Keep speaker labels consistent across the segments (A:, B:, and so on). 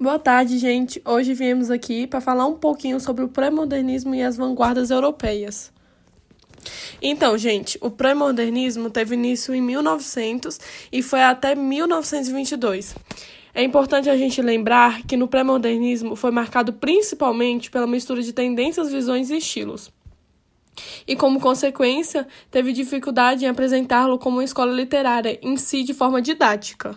A: Boa tarde, gente. Hoje viemos aqui para falar um pouquinho sobre o pré-modernismo e as vanguardas europeias. Então, gente, o pré-modernismo teve início em 1900 e foi até 1922. É importante a gente lembrar que no pré-modernismo foi marcado principalmente pela mistura de tendências, visões e estilos. E, como consequência, teve dificuldade em apresentá-lo como uma escola literária em si de forma didática.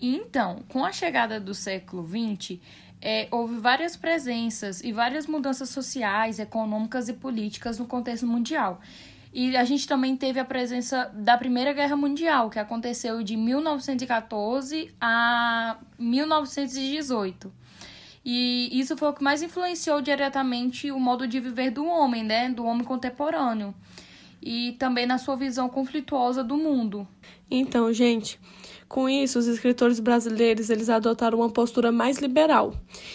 B: Então, com a chegada do século XX, é, houve várias presenças e várias mudanças sociais, econômicas e políticas no contexto mundial. E a gente também teve a presença da Primeira Guerra Mundial, que aconteceu de 1914 a 1918. E isso foi o que mais influenciou diretamente o modo de viver do homem, né? Do homem contemporâneo. E também na sua visão conflituosa do mundo.
A: Então, gente, com isso, os escritores brasileiros eles adotaram uma postura mais liberal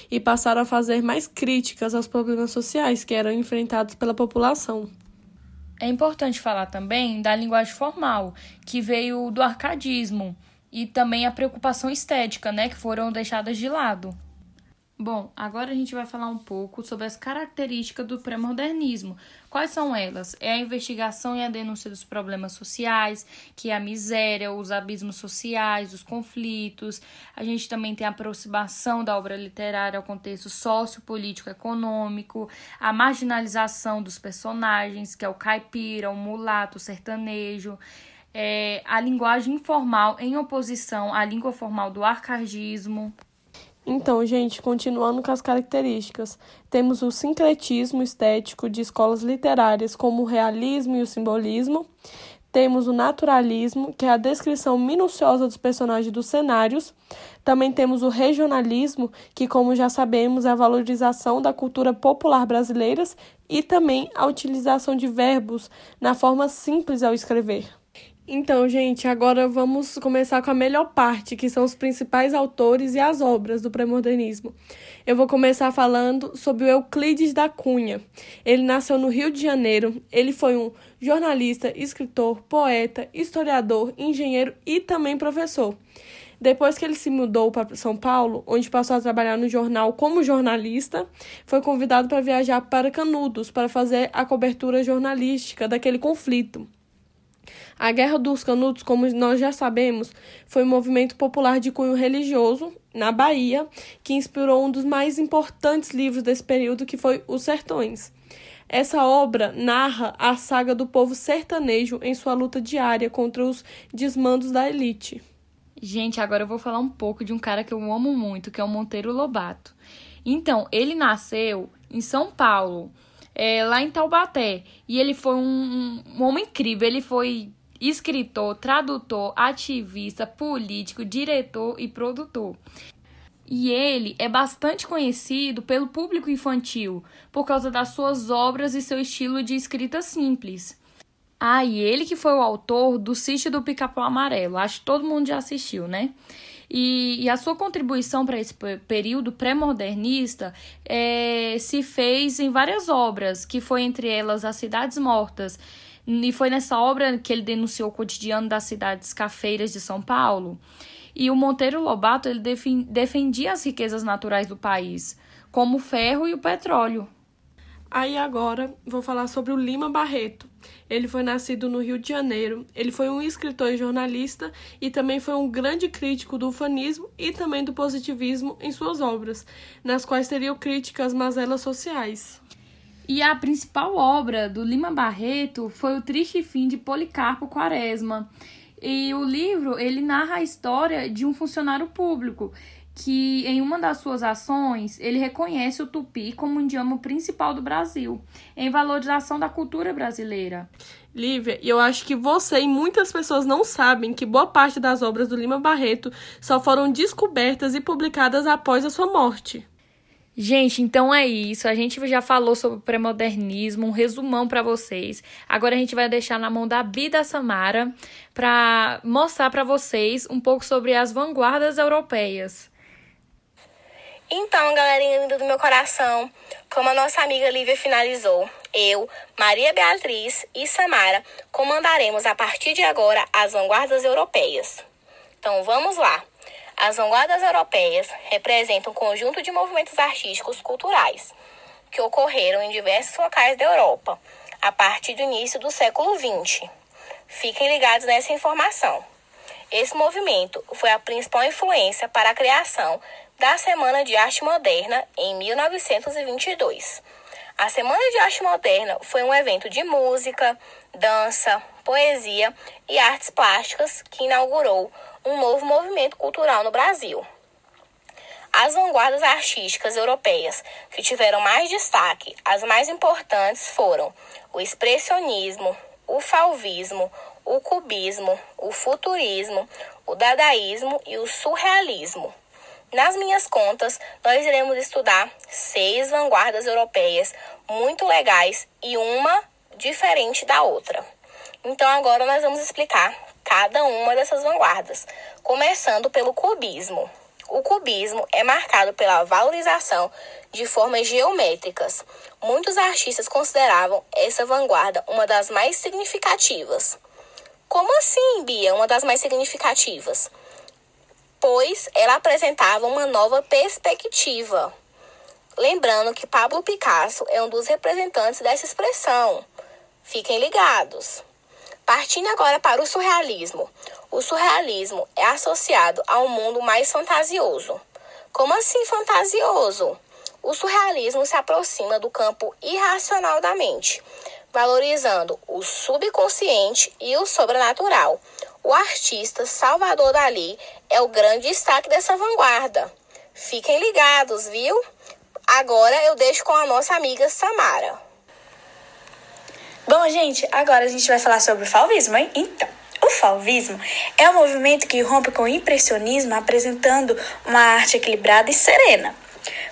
A: e passaram a fazer mais críticas aos problemas sociais que eram enfrentados pela população.
B: É importante falar também da linguagem formal, que veio do arcadismo, e também a preocupação estética, né, que foram deixadas de lado. Bom, agora a gente vai falar um pouco sobre as características do pré-modernismo. Quais são elas? É a investigação e a denúncia dos problemas sociais, que é a miséria, os abismos sociais, os conflitos. A gente também tem a aproximação da obra literária ao contexto sociopolítico econômico, a marginalização dos personagens, que é o caipira, o mulato, o sertanejo. É, a linguagem informal em oposição à língua formal do arcagismo.
A: Então, gente, continuando com as características, temos o sincretismo estético de escolas literárias como o realismo e o simbolismo. Temos o naturalismo, que é a descrição minuciosa dos personagens dos cenários. Também temos o regionalismo, que, como já sabemos, é a valorização da cultura popular brasileira e também a utilização de verbos na forma simples ao escrever. Então, gente, agora vamos começar com a melhor parte, que são os principais autores e as obras do pré-modernismo. Eu vou começar falando sobre o Euclides da Cunha. Ele nasceu no Rio de Janeiro. Ele foi um jornalista, escritor, poeta, historiador, engenheiro e também professor. Depois que ele se mudou para São Paulo, onde passou a trabalhar no jornal como jornalista, foi convidado para viajar para Canudos para fazer a cobertura jornalística daquele conflito. A Guerra dos Canudos, como nós já sabemos, foi um movimento popular de cunho religioso na Bahia que inspirou um dos mais importantes livros desse período, que foi Os Sertões. Essa obra narra a saga do povo sertanejo em sua luta diária contra os desmandos da elite.
B: Gente, agora eu vou falar um pouco de um cara que eu amo muito, que é o Monteiro Lobato. Então, ele nasceu em São Paulo, é, lá em Taubaté. E ele foi um, um homem incrível. Ele foi escritor, tradutor, ativista, político, diretor e produtor. E ele é bastante conhecido pelo público infantil por causa das suas obras e seu estilo de escrita simples. Ah, e ele que foi o autor do Sítio do Pica-Pau Amarelo. Acho que todo mundo já assistiu, né? E, e a sua contribuição para esse período pré-modernista é, se fez em várias obras, que foi entre elas As Cidades Mortas. E foi nessa obra que ele denunciou o cotidiano das cidades cafeiras de São Paulo. E o Monteiro Lobato ele defendia as riquezas naturais do país, como o ferro e o petróleo.
A: Aí agora vou falar sobre o Lima Barreto. Ele foi nascido no Rio de Janeiro. Ele foi um escritor e jornalista e também foi um grande crítico do ufanismo e também do positivismo em suas obras, nas quais teriam críticas mazelas sociais.
B: E a principal obra do Lima Barreto foi O Triste Fim de Policarpo Quaresma. E o livro, ele narra a história de um funcionário público que em uma das suas ações ele reconhece o tupi como um idioma principal do Brasil, em valorização da cultura brasileira.
A: Lívia, eu acho que você e muitas pessoas não sabem que boa parte das obras do Lima Barreto só foram descobertas e publicadas após a sua morte.
B: Gente, então é isso. A gente já falou sobre o pré-modernismo, um resumão para vocês. Agora a gente vai deixar na mão da Bida Samara para mostrar para vocês um pouco sobre as vanguardas europeias.
C: Então, galerinha linda do meu coração, como a nossa amiga Lívia finalizou, eu, Maria Beatriz e Samara comandaremos a partir de agora as vanguardas europeias. Então, vamos lá. As vanguardas europeias representam um conjunto de movimentos artísticos culturais que ocorreram em diversos locais da Europa a partir do início do século XX. Fiquem ligados nessa informação. Esse movimento foi a principal influência para a criação da Semana de Arte Moderna em 1922. A Semana de Arte Moderna foi um evento de música, dança, poesia e artes plásticas que inaugurou um novo movimento cultural no Brasil. As vanguardas artísticas europeias que tiveram mais destaque, as mais importantes foram o expressionismo, o fauvismo, o cubismo, o futurismo, o dadaísmo e o surrealismo. Nas minhas contas, nós iremos estudar seis vanguardas europeias muito legais e uma diferente da outra. Então agora nós vamos explicar cada uma dessas vanguardas, começando pelo cubismo. O cubismo é marcado pela valorização de formas geométricas. Muitos artistas consideravam essa vanguarda uma das mais significativas. Como assim, Bia, uma das mais significativas? Pois ela apresentava uma nova perspectiva. Lembrando que Pablo Picasso é um dos representantes dessa expressão. Fiquem ligados. Partindo agora para o surrealismo. O surrealismo é associado a um mundo mais fantasioso. Como assim fantasioso? O surrealismo se aproxima do campo irracional da mente, valorizando o subconsciente e o sobrenatural. O artista Salvador Dali é o grande destaque dessa vanguarda. Fiquem ligados, viu? Agora eu deixo com a nossa amiga Samara.
D: Bom, gente, agora a gente vai falar sobre o fauvismo, hein? Então, o fauvismo é um movimento que rompe com o impressionismo, apresentando uma arte equilibrada e serena.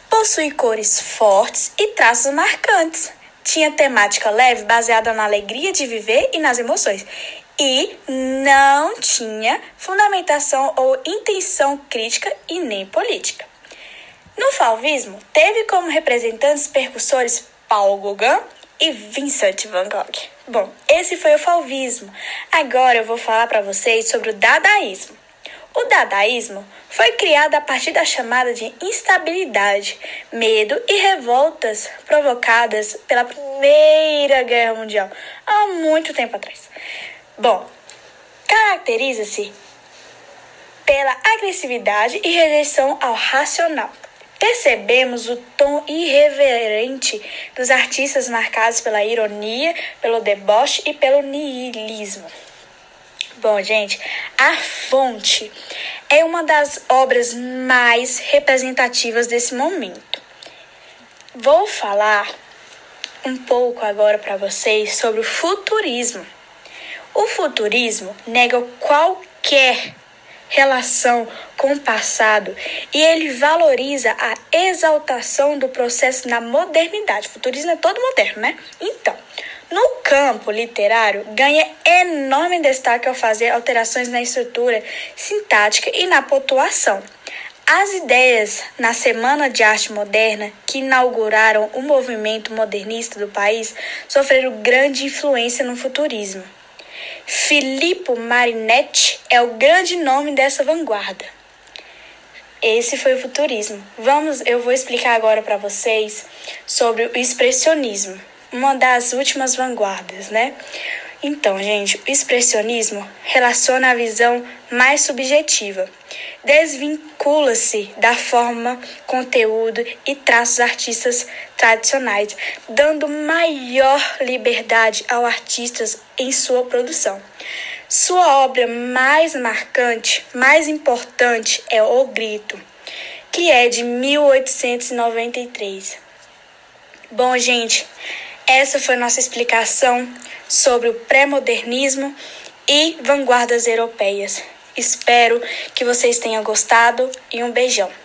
D: Possui cores fortes e traços marcantes. Tinha temática leve baseada na alegria de viver e nas emoções. E não tinha fundamentação ou intenção crítica e nem política. No fauvismo, teve como representantes percussores Paulo Gauguin e Vincent van Gogh. Bom, esse foi o fauvismo. Agora eu vou falar para vocês sobre o dadaísmo. O dadaísmo foi criado a partir da chamada de instabilidade, medo e revoltas provocadas pela Primeira Guerra Mundial, há muito tempo atrás. Bom, caracteriza-se pela agressividade e rejeição ao racional percebemos o tom irreverente dos artistas marcados pela ironia, pelo deboche e pelo niilismo. Bom, gente, a fonte é uma das obras mais representativas desse momento. Vou falar um pouco agora para vocês sobre o futurismo. O futurismo nega qualquer relação com o passado e ele valoriza a exaltação do processo na modernidade. O futurismo é todo moderno, né? Então, no campo literário, ganha enorme destaque ao fazer alterações na estrutura sintática e na pontuação. As ideias na Semana de Arte Moderna, que inauguraram o movimento modernista do país, sofreram grande influência no futurismo. Filippo Marinetti é o grande nome dessa vanguarda. Esse foi o futurismo. Vamos, eu vou explicar agora para vocês sobre o expressionismo, uma das últimas vanguardas, né? Então, gente, o expressionismo relaciona a visão mais subjetiva, desvincula-se da forma, conteúdo e traços artistas tradicionais, dando maior liberdade ao artista em sua produção. Sua obra mais marcante, mais importante é O Grito, que é de 1893. Bom, gente, essa foi nossa explicação sobre o pré-modernismo e vanguardas europeias. Espero que vocês tenham gostado e um beijão.